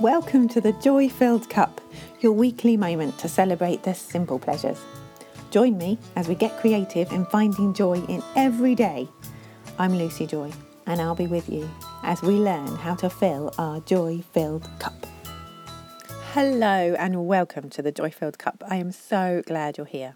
Welcome to the Joy Filled Cup, your weekly moment to celebrate the simple pleasures. Join me as we get creative in finding joy in every day. I'm Lucy Joy, and I'll be with you as we learn how to fill our joy filled cup. Hello, and welcome to the Joy Filled Cup. I am so glad you're here.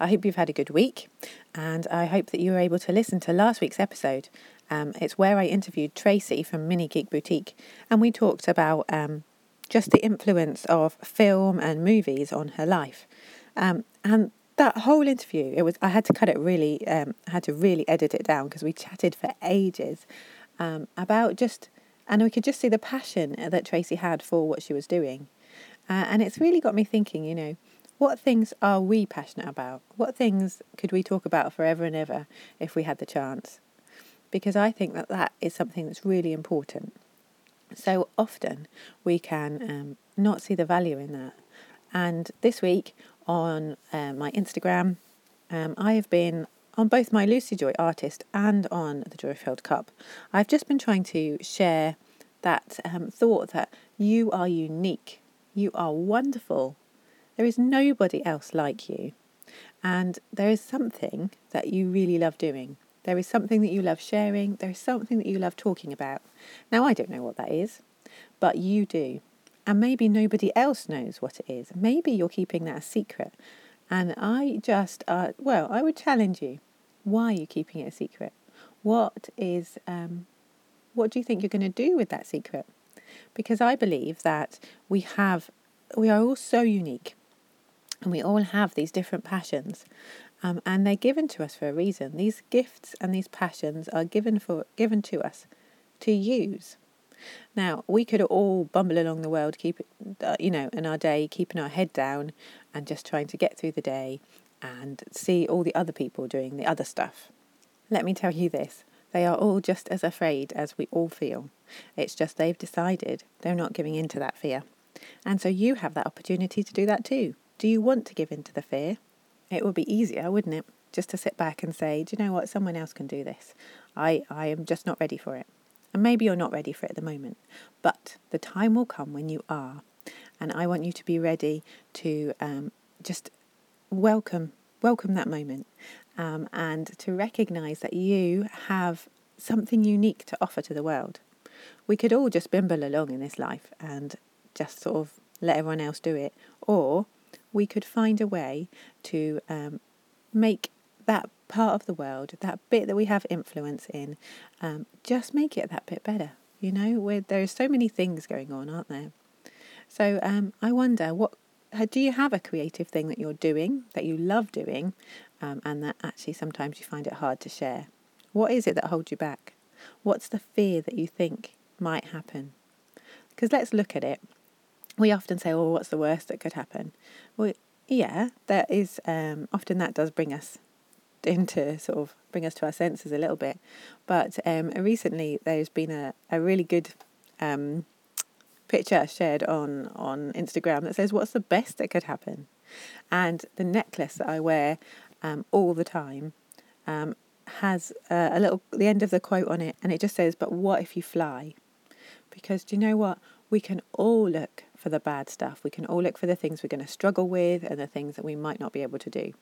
I hope you've had a good week, and I hope that you were able to listen to last week's episode um, it's where I interviewed Tracy from Mini Geek Boutique, and we talked about um, just the influence of film and movies on her life. Um, and that whole interview, it was I had to cut it really, um, I had to really edit it down because we chatted for ages um, about just, and we could just see the passion that Tracy had for what she was doing. Uh, and it's really got me thinking, you know, what things are we passionate about? What things could we talk about forever and ever if we had the chance? because I think that that is something that's really important. So often we can um, not see the value in that. And this week on uh, my Instagram, um, I have been on both my Lucy Joy artist and on the Joy Filled Cup. I've just been trying to share that um, thought that you are unique, you are wonderful. There is nobody else like you. And there is something that you really love doing. There is something that you love sharing. There is something that you love talking about. Now, I don't know what that is, but you do. And maybe nobody else knows what it is. Maybe you're keeping that a secret. And I just, uh, well, I would challenge you. Why are you keeping it a secret? What is, um, what do you think you're going to do with that secret? Because I believe that we have, we are all so unique and we all have these different passions um, and they're given to us for a reason. These gifts and these passions are given for given to us to use. Now we could all bumble along the world, keep uh, you know, in our day, keeping our head down and just trying to get through the day and see all the other people doing the other stuff. Let me tell you this: they are all just as afraid as we all feel. It's just they've decided they're not giving in to that fear, and so you have that opportunity to do that too. Do you want to give in to the fear? It would be easier, wouldn't it? Just to sit back and say, do you know what? Someone else can do this. I, I am just not ready for it. And maybe you're not ready for it at the moment, but the time will come when you are. And I want you to be ready to um, just welcome welcome that moment um, and to recognize that you have something unique to offer to the world. We could all just bimble along in this life and just sort of let everyone else do it, or we could find a way to um, make that part of the world, that bit that we have influence in, um, just make it that bit better. You know, where there are so many things going on, aren't there? So um, I wonder, what do you have a creative thing that you're doing that you love doing, um, and that actually sometimes you find it hard to share? What is it that holds you back? What's the fear that you think might happen? Because let's look at it we often say, "Well, what's the worst that could happen?" Well, yeah, that is um, often that does bring us into sort of bring us to our senses a little bit. But um, recently, there's been a, a really good um, picture shared on on Instagram that says, "What's the best that could happen?" And the necklace that I wear um, all the time um, has a little the end of the quote on it, and it just says, "But what if you fly?" Because do you know what? We can all look for the bad stuff. We can all look for the things we're going to struggle with and the things that we might not be able to do.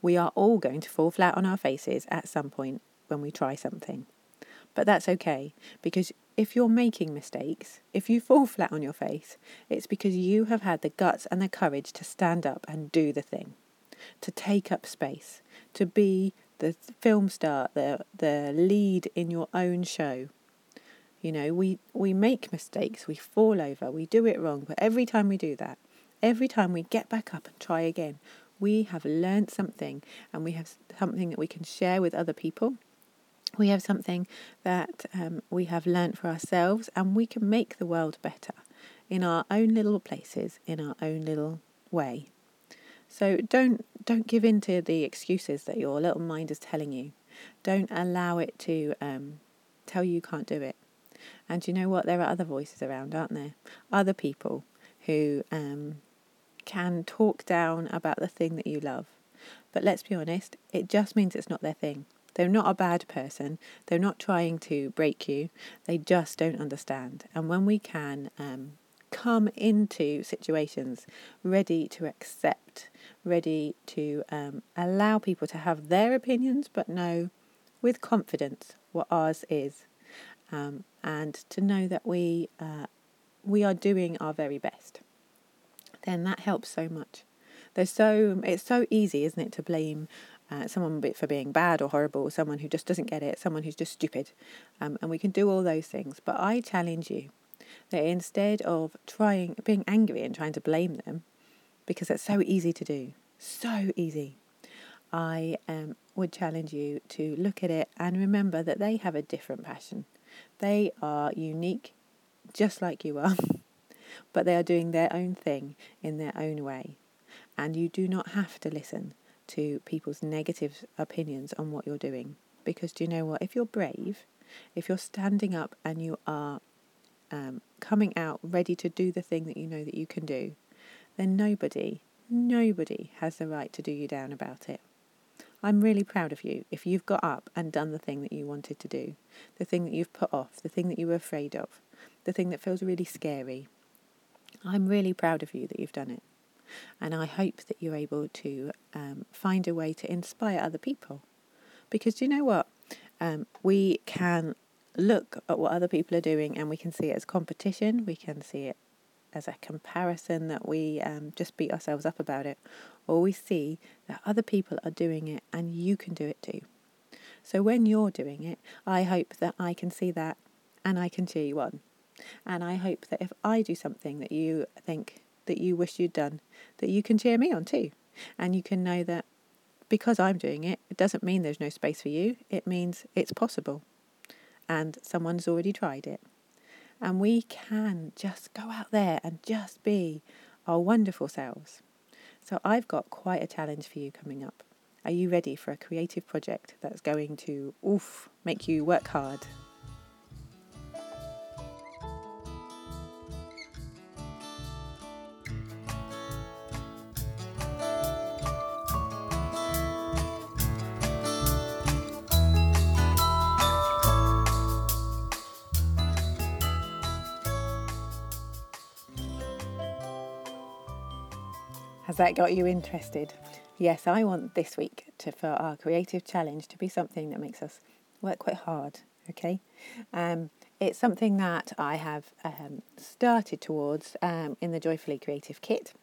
We are all going to fall flat on our faces at some point when we try something. But that's okay because if you're making mistakes, if you fall flat on your face, it's because you have had the guts and the courage to stand up and do the thing, to take up space, to be the film star, the, the lead in your own show, you know, we, we make mistakes, we fall over, we do it wrong, but every time we do that, every time we get back up and try again, we have learned something and we have something that we can share with other people. We have something that um, we have learned for ourselves and we can make the world better in our own little places, in our own little way. So don't don't give in to the excuses that your little mind is telling you. Don't allow it to um, tell you you can't do it. And you know what? There are other voices around, aren't there? Other people who um, can talk down about the thing that you love. But let's be honest, it just means it's not their thing. They're not a bad person. They're not trying to break you. They just don't understand. And when we can um, come into situations ready to accept, ready to um, allow people to have their opinions, but know with confidence what ours is, um, and to know that we uh, we are doing our very best. Then that helps so much. There's so it's so easy, isn't it, to blame uh, someone for being bad or horrible, someone who just doesn't get it, someone who's just stupid, um, and we can do all those things. But I challenge you that instead of trying being angry and trying to blame them, because it's so easy to do, so easy, I um, would challenge you to look at it and remember that they have a different passion. They are unique, just like you are, but they are doing their own thing in their own way. And you do not have to listen to people's negative opinions on what you're doing. Because do you know what? If you're brave, if you're standing up and you are um, coming out ready to do the thing that you know that you can do, then nobody, nobody has the right to do you down about it. I'm really proud of you if you've got up and done the thing that you wanted to do, the thing that you've put off, the thing that you were afraid of, the thing that feels really scary. I'm really proud of you that you've done it. And I hope that you're able to um, find a way to inspire other people. Because do you know what? Um, we can look at what other people are doing and we can see it as competition, we can see it as a comparison that we um, just beat ourselves up about it, or we see that other people are doing it and you can do it too. So when you're doing it, I hope that I can see that and I can cheer you on. And I hope that if I do something that you think that you wish you'd done, that you can cheer me on too. And you can know that because I'm doing it, it doesn't mean there's no space for you. It means it's possible and someone's already tried it. And we can just go out there and just be our wonderful selves. So I've got quite a challenge for you coming up. Are you ready for a creative project that's going to oof make you work hard? Has that got you interested? Yes, I want this week to for our creative challenge to be something that makes us work quite hard. Okay, um, it's something that I have um, started towards um, in the Joyfully Creative Kit.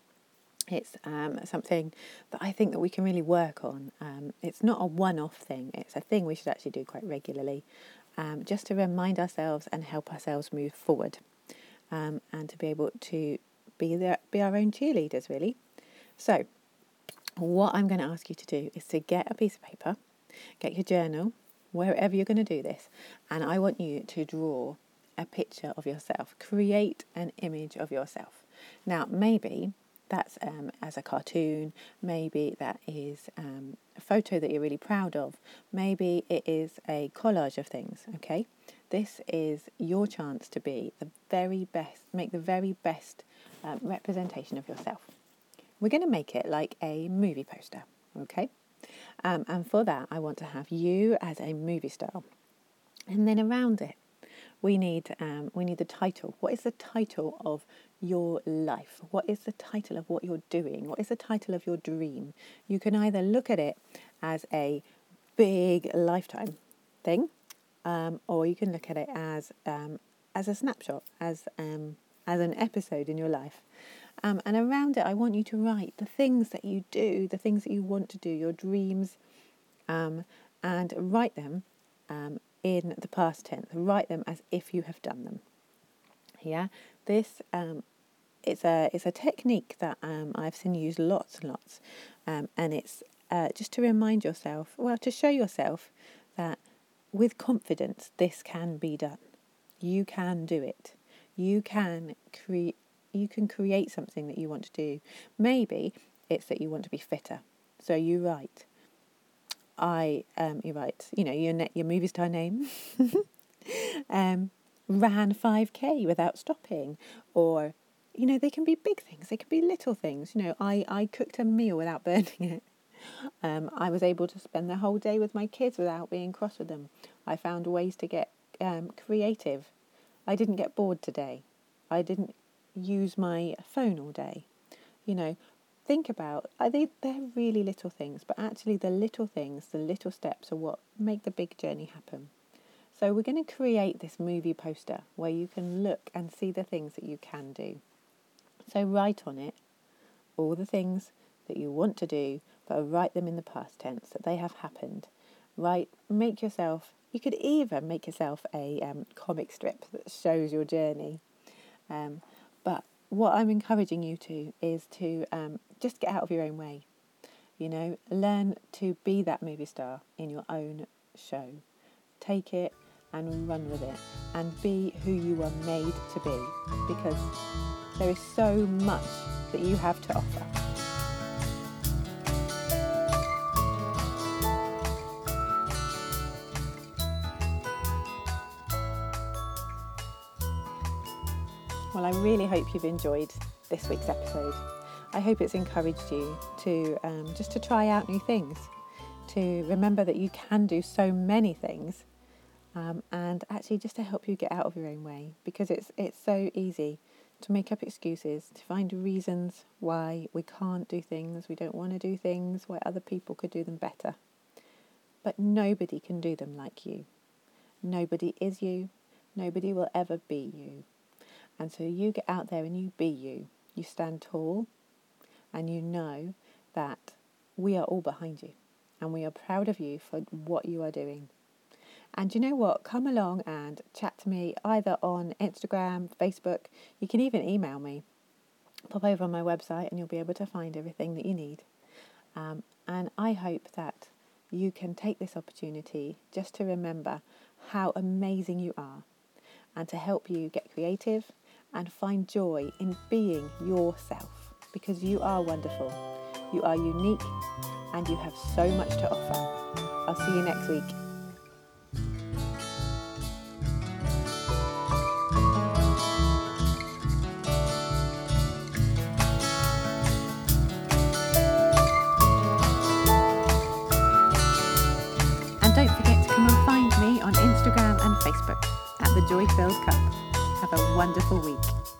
It's um, something that I think that we can really work on. Um, it's not a one-off thing. It's a thing we should actually do quite regularly, um, just to remind ourselves and help ourselves move forward, and to be able to be there, be our own cheerleaders, really. So, what I'm going to ask you to do is to get a piece of paper, get your journal, wherever you're going to do this, and I want you to draw a picture of yourself, create an image of yourself. Now, maybe that's um, as a cartoon, maybe that is um, a photo that you're really proud of, maybe it is a collage of things, okay? This is your chance to be the very best, make the very best um, representation of yourself. We're going to make it like a movie poster, okay? Um, and for that, I want to have you as a movie star. And then around it, we need um, we need the title. What is the title of your life? What is the title of what you're doing? What is the title of your dream? You can either look at it as a big lifetime thing, um, or you can look at it as um, as a snapshot, as um, as an episode in your life. Um, and around it, I want you to write the things that you do, the things that you want to do, your dreams, um, and write them um, in the past tense. Write them as if you have done them. Yeah, this um, it's a it's a technique that um, I've seen used lots and lots, um, and it's uh, just to remind yourself, well, to show yourself that with confidence this can be done. You can do it. You can create you can create something that you want to do. Maybe it's that you want to be fitter. So you write, I, um, you write, you know, your, ne- your movie star name, um, ran 5k without stopping, or, you know, they can be big things, they can be little things. You know, I, I cooked a meal without burning it. Um, I was able to spend the whole day with my kids without being cross with them. I found ways to get um, creative. I didn't get bored today. I didn't use my phone all day. You know, think about are they they're really little things, but actually the little things, the little steps are what make the big journey happen. So we're going to create this movie poster where you can look and see the things that you can do. So write on it all the things that you want to do, but write them in the past tense that they have happened. Write, make yourself. You could even make yourself a um, comic strip that shows your journey. Um, but what I'm encouraging you to is to um, just get out of your own way. You know, learn to be that movie star in your own show. Take it and run with it and be who you are made to be because there is so much that you have to offer. Really hope you've enjoyed this week's episode. I hope it's encouraged you to um, just to try out new things, to remember that you can do so many things, um, and actually just to help you get out of your own way because it's it's so easy to make up excuses, to find reasons why we can't do things, we don't want to do things, why other people could do them better. But nobody can do them like you. Nobody is you. Nobody will ever be you. And so you get out there and you be you. You stand tall and you know that we are all behind you and we are proud of you for what you are doing. And you know what? Come along and chat to me either on Instagram, Facebook. You can even email me. Pop over on my website and you'll be able to find everything that you need. Um, and I hope that you can take this opportunity just to remember how amazing you are and to help you get creative and find joy in being yourself because you are wonderful, you are unique, and you have so much to offer. I'll see you next week. And don't forget to come and find me on Instagram and Facebook at the Joy Filled Cup. A wonderful week.